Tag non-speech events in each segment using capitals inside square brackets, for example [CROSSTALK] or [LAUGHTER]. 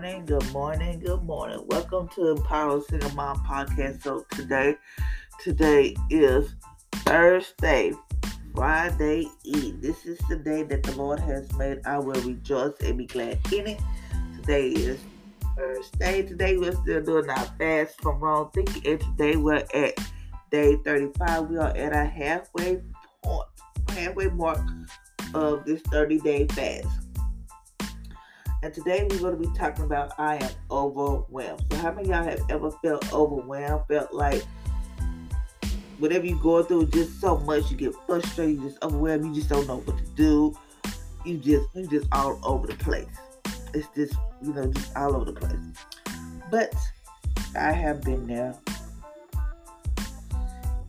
Good morning, good morning, good morning. Welcome to Empower Single Mom Podcast. So today, today is Thursday, Friday Eve. This is the day that the Lord has made. I will rejoice and be glad in it. Today is Thursday. Today we're still doing our fast from wrong thinking, and today we're at day 35. We are at a halfway point, halfway mark of this 30 day fast. And today we're going to be talking about I am overwhelmed. So, how many y'all have ever felt overwhelmed? Felt like whatever you go through, just so much, you get frustrated, you just overwhelmed, you just don't know what to do. You just you just all over the place. It's just you know just all over the place. But I have been there,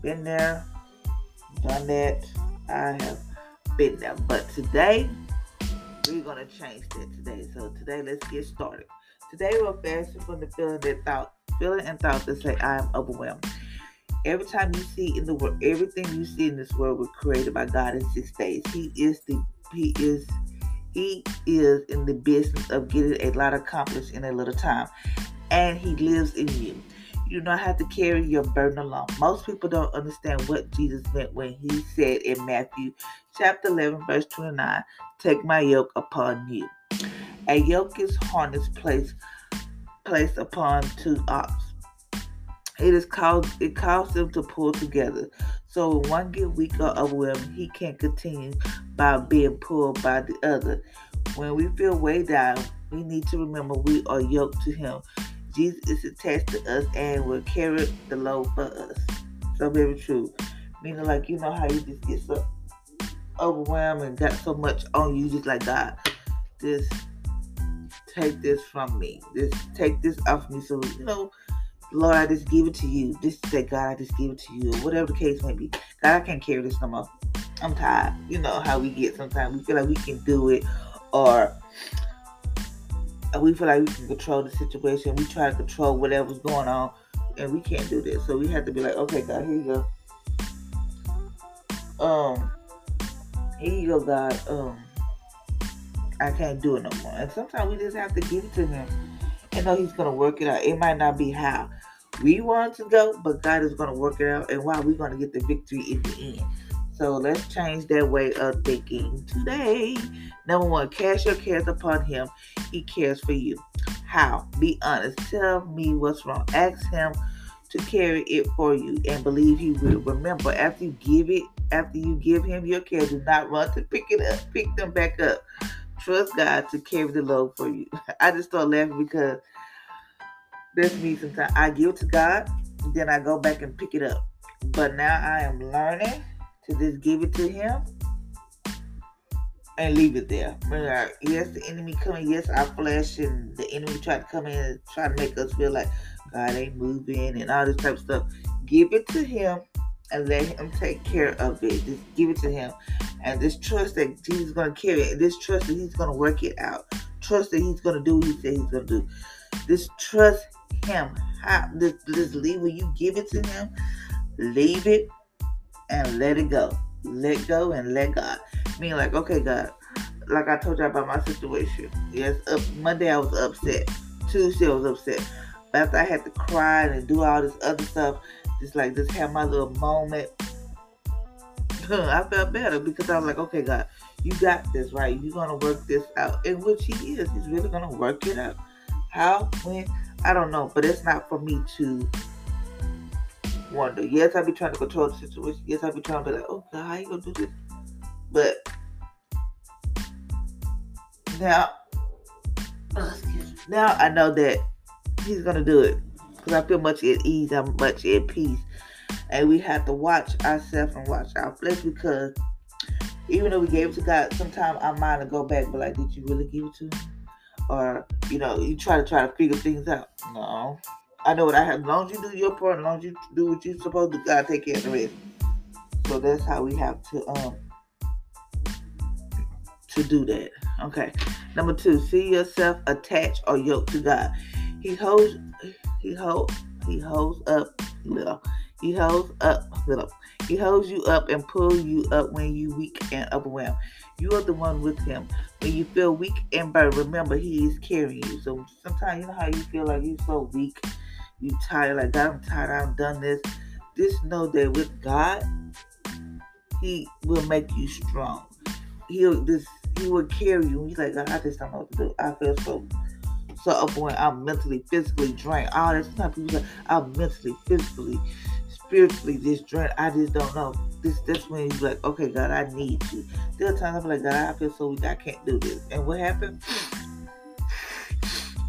been there, done that. I have been there. But today we're gonna change that today. So today, let's get started. Today, we're fasting from the feeling that thought, feeling and thought that say, "I am overwhelmed." Every time you see in the world, everything you see in this world was created by God in six days. He is the He is He is in the business of getting a lot accomplished in a little time, and He lives in you. You not have to carry your burden alone. Most people don't understand what Jesus meant when he said in Matthew chapter 11, verse 29, Take my yoke upon you. A yoke is harness placed, placed upon two ox. It is called it causes them to pull together. So when one get weak or overwhelmed, he can't continue by being pulled by the other. When we feel way down, we need to remember we are yoked to him. Jesus is attached to us and will carry the load for us. So very true. Meaning like you know how you just get so overwhelmed and got so much on you, just like God, just take this from me. Just take this off me. So you know, Lord, I just give it to you. Just say, God, I just give it to you. Whatever the case may be. God, I can't carry this no more. I'm tired. You know how we get sometimes. We feel like we can do it or we feel like we can control the situation. We try to control whatever's going on, and we can't do this. So we have to be like, okay, God, here you go. Um, here you go, God. Um, I can't do it no more. And sometimes we just have to give it to Him and know He's gonna work it out. It might not be how we want to go, but God is gonna work it out, and why we're gonna get the victory in the end. So let's change that way of thinking today. Number one, cast your cares upon him. He cares for you. How? Be honest. Tell me what's wrong. Ask him to carry it for you and believe he will. Remember, after you give it, after you give him your care, do not run to pick it up, pick them back up. Trust God to carry the load for you. [LAUGHS] I just start laughing because that's me sometimes. I give it to God, then I go back and pick it up. But now I am learning to just give it to him and leave it there. Like, uh, yes, the enemy coming. Yes, our flesh and the enemy try to come in and try to make us feel like God ain't moving and all this type of stuff. Give it to him and let him take care of it. Just give it to him. And this trust that is going to carry it. Just trust that he's going to work it out. Trust that he's going to do what he said he's going to do. This trust him. How, this, just leave when you give it to him. Leave it and let it go. Let go and let God. Meaning like, okay, God, like I told you about my situation. Yes, up Monday I was upset. Tuesday I was upset. But after I had to cry and do all this other stuff, just like just have my little moment. I felt better because I was like, okay, God, you got this, right? You're gonna work this out. And which he is. He's really gonna work it out. How? When? I don't know. But it's not for me to wonder. Yes, I be trying to control the situation. Yes, I be trying to be like, oh God, how you gonna do this? But now, oh, now I know that He's gonna do it because I feel much at ease. I'm much at peace, and we have to watch ourselves and watch our flesh because even though we gave it to God, sometimes our mind will go back, but like, did you really give it to Him? Or you know, you try to try to figure things out. No, I know what I have. As long as you do your part, as long as you do what you're supposed to, God take care of the rest. So that's how we have to um to do that. Okay. Number two, see yourself attached or yoked to God. He holds he holds he holds up little. He holds up, little. he holds you up and pulls you up when you weak and overwhelmed. You are the one with him. When you feel weak and burdened, remember he is carrying you. So sometimes you know how you feel like you're so weak, you tired, like God, I'm tired, I've done this. Just know that with God, He will make you strong. He'll this He will carry you. He's like, I just don't know what to do. I feel so so up when I'm mentally, physically drained. All that stuff people say I'm mentally, physically, spiritually just drained. I just don't know. This that's when he's like, okay, God, I need you. There are times I'm like, God, I feel so weak, I can't do this. And what happened?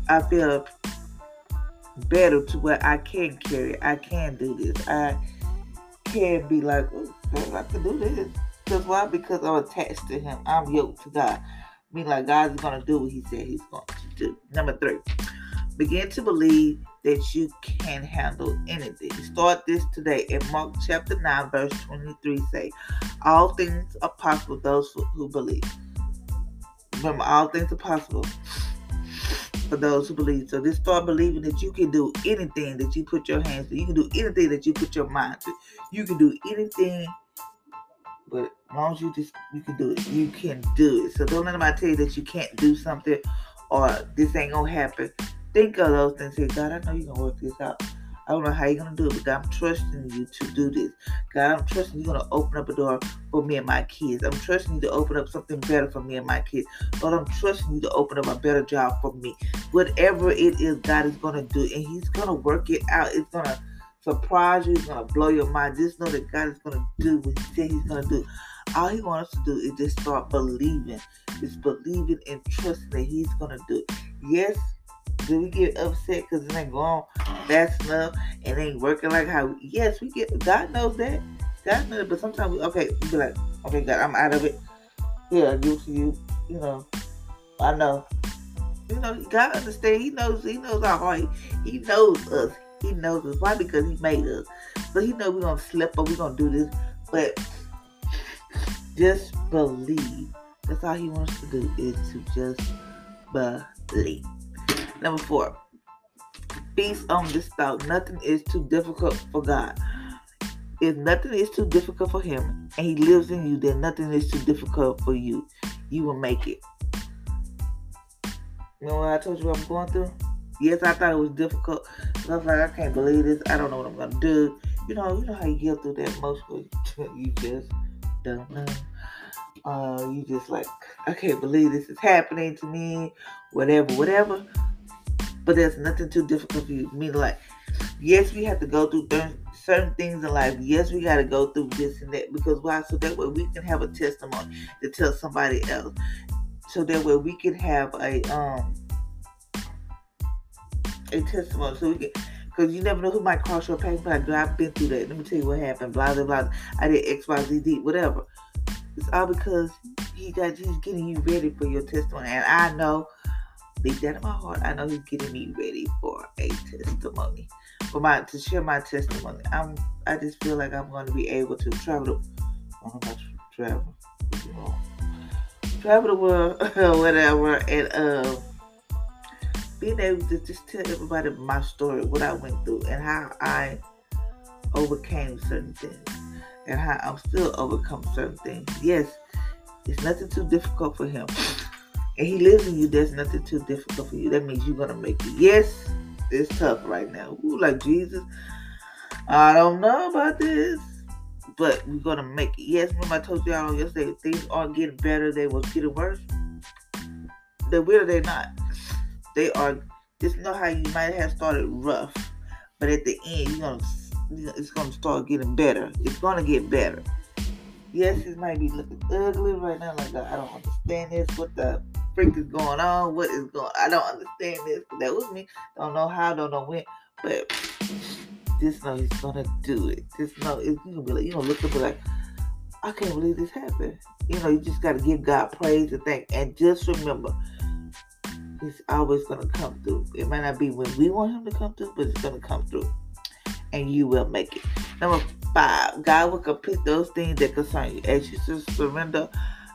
I feel better to where I can carry. I can do this. I can be like, oh, I can do this. Because why? Because I'm attached to Him. I'm yoked to God. I mean, like God's gonna do what He said He's going to do. Number three, begin to believe that you can handle anything. Start this today in Mark chapter 9, verse 23. Say, All things are possible those who believe. Remember, all things are possible for those who believe. So just start believing that you can do anything that you put your hands to. You can do anything that you put your mind to. You can do anything but as long as you just you can do it, you can do it. So don't let anybody tell you that you can't do something or this ain't gonna happen. Think of those things. Say, God, I know you're gonna work this out. I don't know how you're gonna do it, but God, I'm trusting you to do this. God, I'm trusting you're gonna open up a door for me and my kids. I'm trusting you to open up something better for me and my kids. Lord, I'm trusting you to open up a better job for me. Whatever it is, God is gonna do, and He's gonna work it out. It's gonna surprise you. He's gonna blow your mind. Just know that God is gonna do what He said He's gonna do. All He wants us to do is just start believing. Just believing and trusting that He's gonna do it. Yes, do we get upset because it ain't going fast enough and ain't working like how? Yes, we get. God knows that. God knows, but sometimes we okay. We be like, okay, God, I'm out of it. Yeah, I give to you. You know, I know. You know, God understand. He knows. He knows our heart. He, knows us. He knows us. Why? Because He made us. So He knows we're gonna slip or we're gonna do this. But just believe. That's all He wants to do is to just believe. Number four. Feast on this thought. Nothing is too difficult for God. If nothing is too difficult for Him and He lives in you, then nothing is too difficult for you. You will make it. You know what I told you I'm going through? Yes, I thought it was difficult. I was like, I can't believe this. I don't know what I'm gonna do. You know, you know how you get through that emotionally. [LAUGHS] you just don't know. Uh, you just like, I can't believe this is happening to me. Whatever, whatever. But there's nothing too difficult for you. Mean, like, yes, we have to go through certain things in life. Yes, we got to go through this and that because why? So that way we can have a testimony to tell somebody else. So that way we can have a um a testimony so we can because you never know who might cross your path. But I've been through that. Let me tell you what happened. Blah blah blah. I did X Y Z D whatever. It's all because he got he's getting you ready for your testimony, and I know deep down in my heart, I know he's getting me ready for a testimony, for my to share my testimony. I'm I just feel like I'm going to be able to travel. To, I don't travel, travel the world, [LAUGHS] whatever, and um being able to just tell everybody my story, what I went through, and how I overcame certain things, and how I'm still overcome certain things. Yes, it's nothing too difficult for him. [LAUGHS] And he lives in you, there's nothing too difficult for you. That means you're gonna make it. Yes, it's tough right now. Ooh, like Jesus. I don't know about this. But we're gonna make it. Yes, remember I told y'all yesterday things aren't getting better, they was getting worse. They're weird, they're not they are just know how you might have started rough, but at the end you're gonna it's gonna start getting better. It's gonna get better. Yes, it might be looking ugly right now. Like I don't understand this. What the freak is going on? What is going? I don't understand this. That was me. Don't know how. Don't know when. But just know he's gonna do it. Just know it's, gonna be like you gonna look up and like I can't believe this happened. You know, you just gotta give God praise and thank. And just remember, He's always to come through. It might not be when we want him to come through, but it's to come through. And you will make it. Number five, God will complete those things that concern you. As you surrender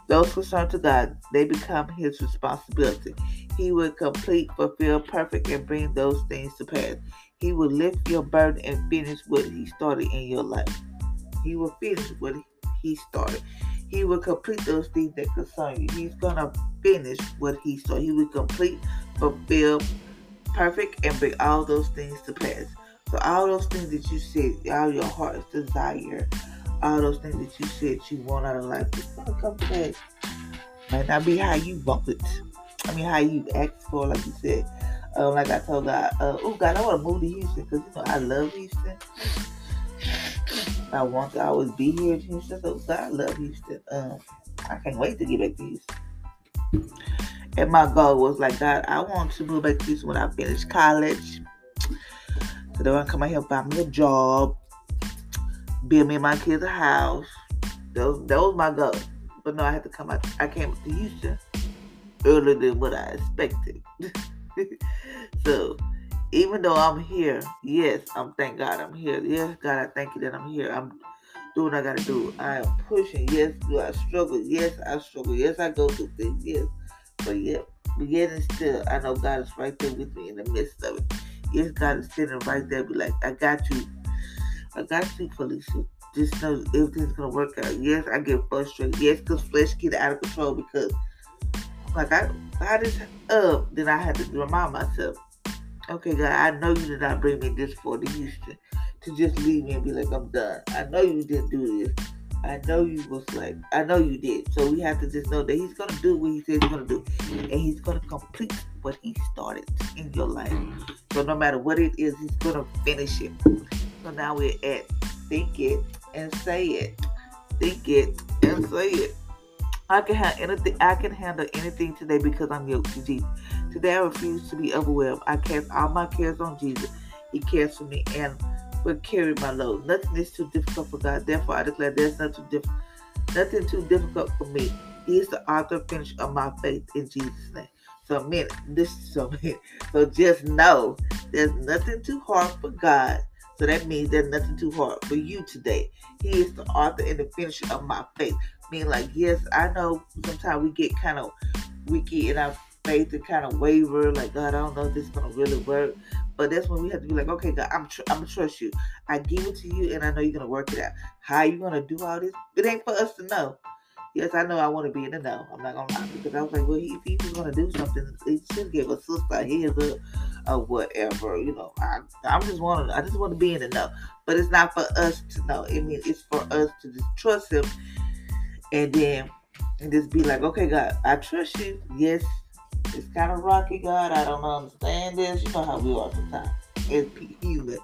those concerned to God, they become his responsibility. He will complete, fulfill, perfect, and bring those things to pass. He will lift your burden and finish what He started in your life. He will finish what He started. He will complete those things that concern you. He's gonna finish what He started. He will complete, fulfill, perfect, and bring all those things to pass. So all those things that you said, all your heart's desire, all those things that you said you want out of life, it's gonna come pass. Might not be how you want it. I mean, how you asked for, like you said. Um, like I told God, uh, oh God, I want to move to Houston because you know I love Houston. I want to always be here in Houston. So God, I love Houston. Um, I can't wait to get back to Houston. And my goal was like, God, I want to move back to Houston when I finish college. So they want to come out here find me a job, build me and my kids a house. That was, that was my goal. But no, I had to come out. I came to Houston earlier than what I expected. [LAUGHS] so even though I'm here, yes, I'm thank God I'm here. Yes, God, I thank you that I'm here. I'm doing what I gotta do. I am pushing. Yes, do I struggle? Yes, I struggle. Yes, I go through things. Yes. But yet, but yet and still, I know God is right there with me in the midst of it. Yes, God is sitting right there, be like, I got you. I got to you, Felicia. Just know everything's gonna work out. Yes, I get frustrated. Yes, because flesh get out of control because like I got this up, then I had to remind myself, okay, God, I know you did not bring me this for to Houston to just leave me and be like, I'm done. I know you didn't do this. I know you was like, I know you did. So we have to just know that He's gonna do what He says He's gonna do, and He's gonna complete what He started in your life. Mm. So no matter what it is, He's gonna finish it. So now we're at think it and say it, think it and say it. I can have anything. I can handle anything today because I'm yoked to Jesus. Today I refuse to be overwhelmed. I cast all my cares on Jesus. He cares for me and will carry my load. Nothing is too difficult for God. Therefore, I declare there's nothing too difficult. Nothing too difficult for me. He is the author and finisher of my faith in Jesus' name. So, man, this is so man. So just know there's nothing too hard for God. So that means there's nothing too hard for you today. He is the author and the finisher of my faith. Mean like yes i know sometimes we get kind of weaky in our faith and kind of waver like god i don't know if this is gonna really work. But that's when we have to be like okay god i'm tr- i'm gonna trust you. I give it to you and i know you're gonna work it out. How you gonna do all this? It ain't for us to know yes i know i want to be in the know i'm not gonna lie because i was like well if he gonna do something he should give a sister a heads up or whatever you know i i'm just want i just want to be in the know but it's not for us to know i mean it's for us to just trust him and then and just be like, okay, God, I trust you. Yes, it's kind of rocky, God. I don't understand this. You know how we are sometimes as human.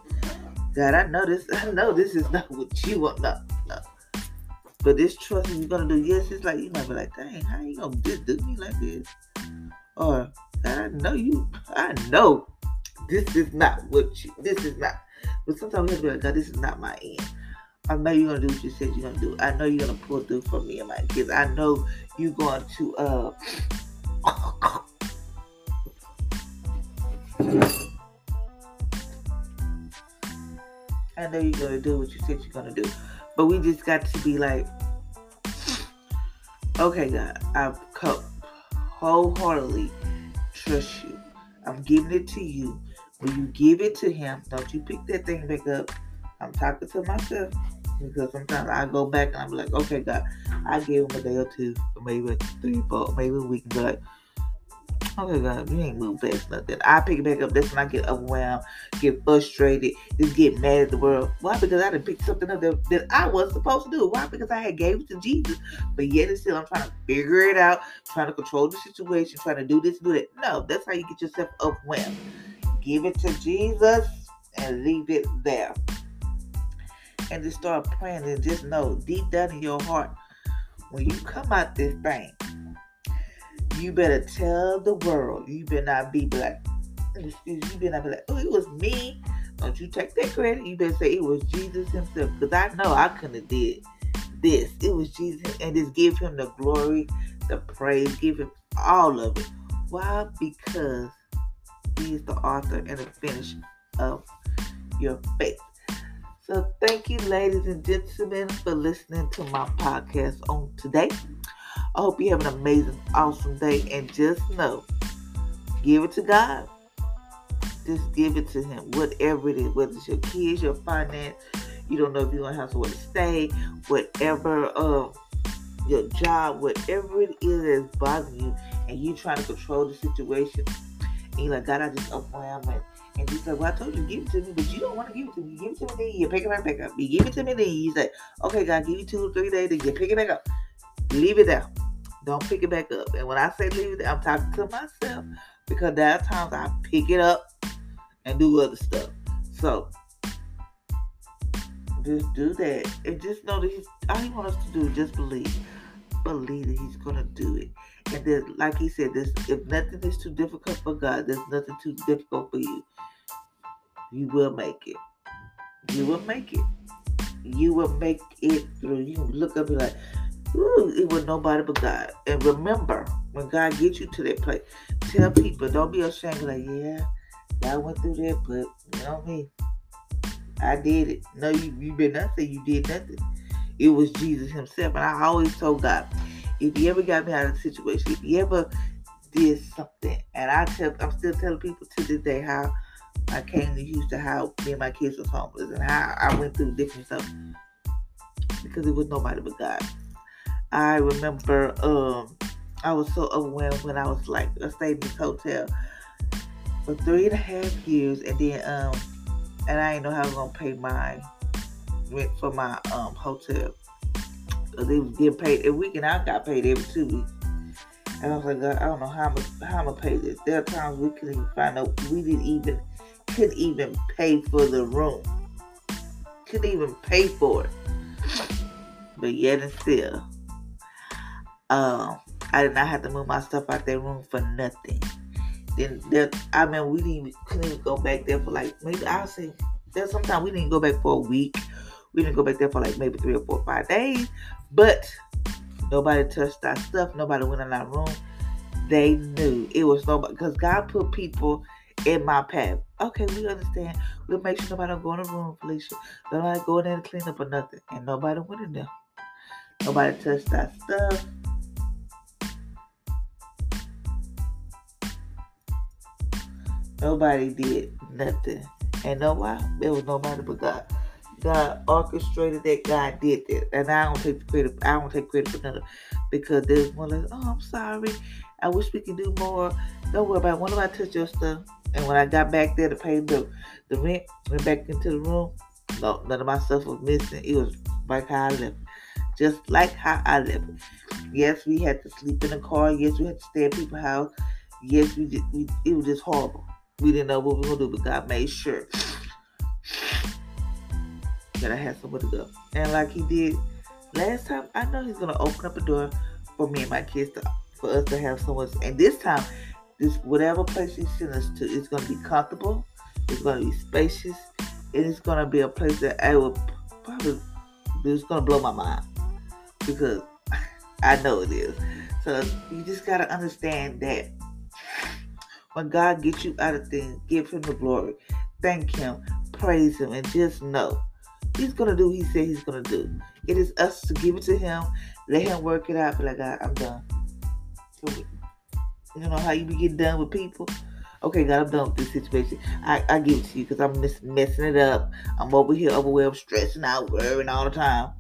God, I know this. I know this is not what you want. No, no. But this trust you're gonna do. Yes, it's like you might be like, dang, how you gonna just do me like this? Or I know you. I know this is not what you. This is not. But sometimes we have to be like, God, this is not my end. I know you're gonna do what you said you're gonna do. I know you're gonna pull through for me and my kids. I know you're going to uh [LAUGHS] I know you're gonna do what you said you're gonna do. But we just got to be like, okay, God, I've come wholeheartedly trust you. I'm giving it to you. When you give it to him, don't you pick that thing back up. I'm talking to myself because sometimes I go back and I'm like, okay, God, I gave him a day or two, maybe three, four, maybe a week, but God, you ain't moved fast nothing. I pick it back up. That's when I get overwhelmed, get frustrated, just get mad at the world. Why? Because I didn't pick something up that, that I was supposed to do. Why? Because I had gave it to Jesus, but yet and still I'm trying to figure it out, trying to control the situation, trying to do this, do that. No, that's how you get yourself overwhelmed. Give it to Jesus and leave it there and just start praying and just know deep down in your heart, when you come out this thing, you better tell the world. You better not be like, you better not be like, oh, it was me. Don't you take that credit. You better say it was Jesus himself. Because I know I couldn't have did this. It was Jesus. And just give him the glory, the praise, give him all of it. Why? Because he is the author and the finisher of your faith. So, thank you, ladies and gentlemen, for listening to my podcast on today. I hope you have an amazing, awesome day. And just know, give it to God. just give it to him, whatever it is, whether it's your kids, your finance, you don't know if you're gonna have somewhere to stay, whatever uh, your job, whatever it is that's bothering you, and you trying to control the situation, and you're like, God, I just overwhelmed it. And he's like, Well, I told you to give it to me, but you don't want to give it to me. Give it to me, then you pick it right back up. You give it to me, then you say, Okay, God, give you two or three days, then you pick it back up. Leave it there. Don't pick it back up. And when I say leave it there, I'm talking to myself because there are times I pick it up and do other stuff. So just do that and just know that he's all he wants us to do is just believe. Believe that he's gonna do it. And then like he said, this if nothing is too difficult for God, there's nothing too difficult for you. You will make it. You will make it. You will make it through. You look up and like, Ooh, it was nobody but God. And remember, when God gets you to that place, tell people, don't be ashamed. Like, yeah, I went through that, but you know me. I did it. No, you, you better not say you did nothing. It was Jesus Himself. And I always told God, if you ever got me out of a situation, if you ever did something, and I tell, I'm still telling people to this day how I came to Houston, how me and my kids was homeless, and how I went through different stuff because it was nobody but God. I remember um, I was so overwhelmed when I was like I stayed in this hotel for three and a half years, and then um, and I didn't know how I was gonna pay my rent for my um hotel. They was getting paid every week, and I got paid every two weeks. And I was like, I don't know how I'm gonna, how I'm gonna pay this. There are times we couldn't even find out. We didn't even couldn't even pay for the room. Couldn't even pay for it. But yet and still, um, I did not have to move my stuff out that room for nothing. Then there, I mean, we didn't couldn't even go back there for like maybe I'll say there's sometimes we didn't go back for a week. We didn't go back there for like maybe three or four, five days. But nobody touched our stuff. Nobody went in our room. They knew it was nobody because God put people in my path. Okay, we understand. We'll make sure nobody don't go in the room, Felicia. Nobody go in there to clean up or nothing. And nobody went in there. Nobody touched our stuff. Nobody did nothing. And know why? There was nobody but God. God orchestrated that. God did that. And I don't take credit. I don't take credit for nothing. Because there's one like, oh, I'm sorry. I wish we could do more. Don't worry about it. When I touch your stuff? And when I got back there to pay the, the rent, went back into the room, no, none of my stuff was missing. It was like how I left. Just like how I left. Yes, we had to sleep in the car. Yes, we had to stay at people's house. Yes, we did. We, it was just horrible. We didn't know what we were gonna do, but God made sure that I had somewhere to go. And like He did last time, I know He's gonna open up a door for me and my kids to, for us to have somewhere. And this time, this whatever place He sent us to, it's gonna be comfortable. It's gonna be spacious. And it's gonna be a place that I will probably it's gonna blow my mind because [LAUGHS] I know it is. So you just gotta understand that when God gets you out of things, give Him the glory. Thank Him, praise Him, and just know He's gonna do what He said He's gonna do. It is us to give it to Him, let Him work it out. Be like, God, I'm done. You know how you be getting done with people? Okay, God, I'm done with this situation. I, I give it to you because I'm miss, messing it up. I'm over here overwhelmed, stressing out, worrying all the time.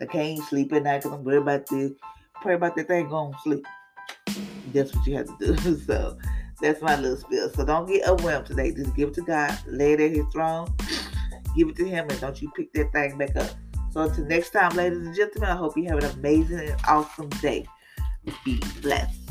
I can't sleep at night because I'm worried about this. Pray about that thing, go on to sleep that's what you have to do. [LAUGHS] So that's my little spiel. So don't get overwhelmed today. Just give it to God. Lay it at his throne. [SNIFFS] Give it to him and don't you pick that thing back up. So until next time, ladies and gentlemen, I hope you have an amazing and awesome day. Be blessed.